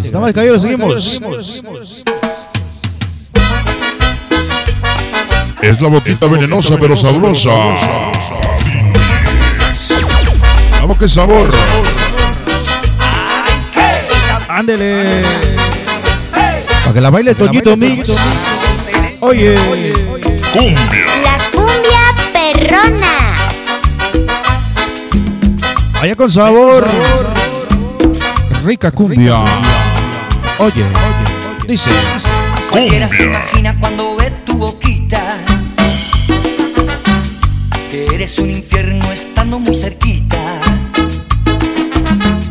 gratis. Damas y caballeros, seguimos. Es la boquita venenosa pero sabrosa. Vamos, qué sabor. Ándele. Para que la baile Toñito Mix. Oye. Cumbia. La cumbia perrona. Vaya con sabor. Rica cumbia. Oye. Dice. Cualquiera se Cumbia. imagina cuando ve tu boquita Que eres un infierno estando muy cerquita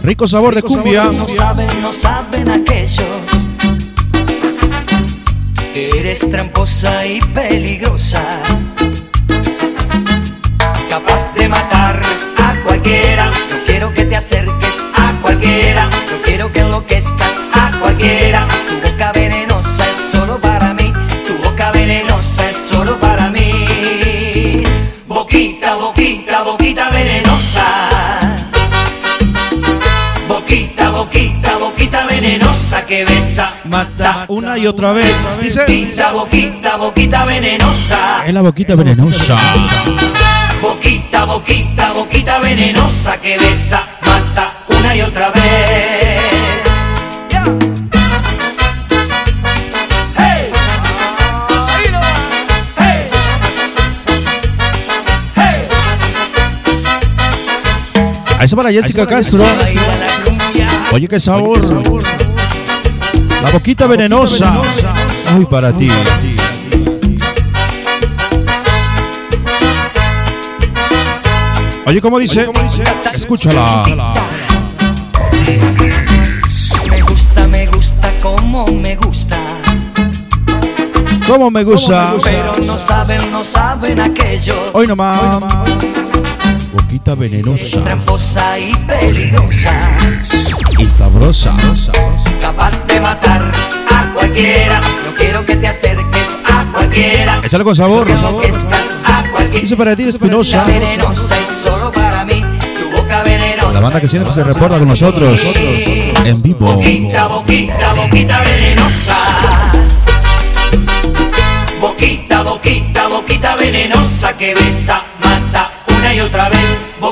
Rico sabor de cumbia. No saben, no saben aquellos Que eres tramposa y peligrosa Boquita, boquita, venenosa Boquita, boquita, boquita venenosa que besa Mata una y otra vez. Dice. Boquita, boquita, boquita venenosa Es la boquita venenosa. Boquita, boquita, boquita venenosa que besa, mata Ahí se para Jessica Castro. Oye, qué sabor. La boquita venenosa. Muy para ti. Oye, ¿cómo dice? Escúchala. Me gusta, me gusta, como me gusta. ¿Cómo me gusta? Pero no saben, no saben aquellos. Hoy nomás. Venenosa Tramposa y peligrosa. y sabrosa. capaz de matar a cualquiera. No quiero que te acerques a cualquiera. Échale con sabor. A cualquiera. Dice para ti, Espinosa. La venenosa es solo para mí. Tu boca venenosa. La banda que siempre se reporta con nosotros en vivo. Boquita, boquita, boquita venenosa. Boquita, boquita, boquita venenosa que besa,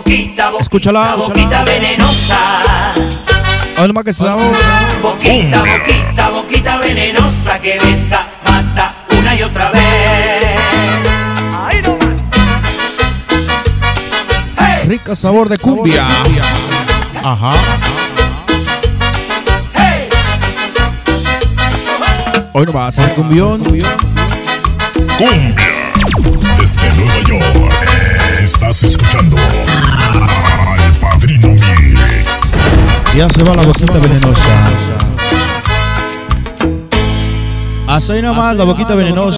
Boquita, boquita, Escúchala. boquita venenosa. Hoy nomás que sabor. Boquita, boquita, boquita venenosa que besa, mata una y otra vez. Ahí nomás. Hey, Rica sabor de cumbia. Ajá. hey. Hoy nomás el cumbión. Cumbia. Desde Nueva York. Ya se va la boquita venenosa. Ahí nomás la boquita venenosa.